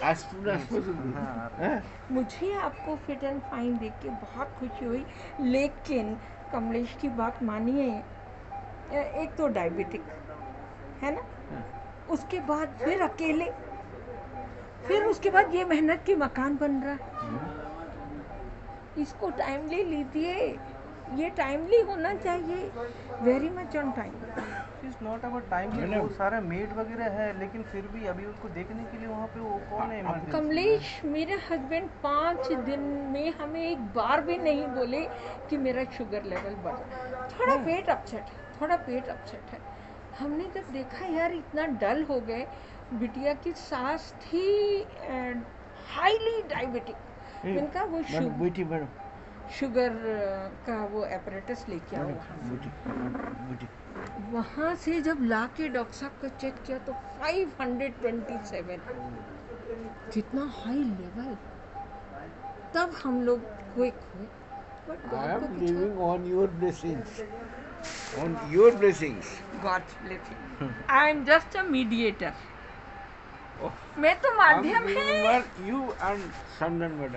possible. हाँ। हाँ? मुझे आपको फिट एंड फाइन देख के बहुत खुशी हुई लेकिन कमलेश की बात मानिए एक तो डायबिटिक है ना हाँ। उसके बाद फिर अकेले फिर उसके बाद ये मेहनत की मकान बन रहा है हाँ? इसको टाइमली लीजिए ये टाइमली होना चाहिए very much on time is not about time मैंने- वो सारा मेड वगैरह है लेकिन फिर भी अभी उसको देखने के लिए वहाँ पे वो कौन है? कमलेश मेरे हस्बैंड पाँच दिन में हमें एक बार भी नहीं बोले कि मेरा शुगर लेवल बढ़ा थोड़ा पेट अपसेट है थोड़ा पेट अपसेट है। हमने जब देखा यार इतना डल हो गए बिटिया की सास थी हाईली डायबिटिक इनका वो मैडम शु- बेटी मैडम शुगर का वो एपरेटस लेके आओ वहाँ से। जब ला के डॉक्टर साहब को चेक किया तो 527 कितना हाई लेवल तब हम लोग क्विक हुए। बट गॉड को. On your blessings. A mediator Oh, मैं तो माध्यम है। Sandan madam.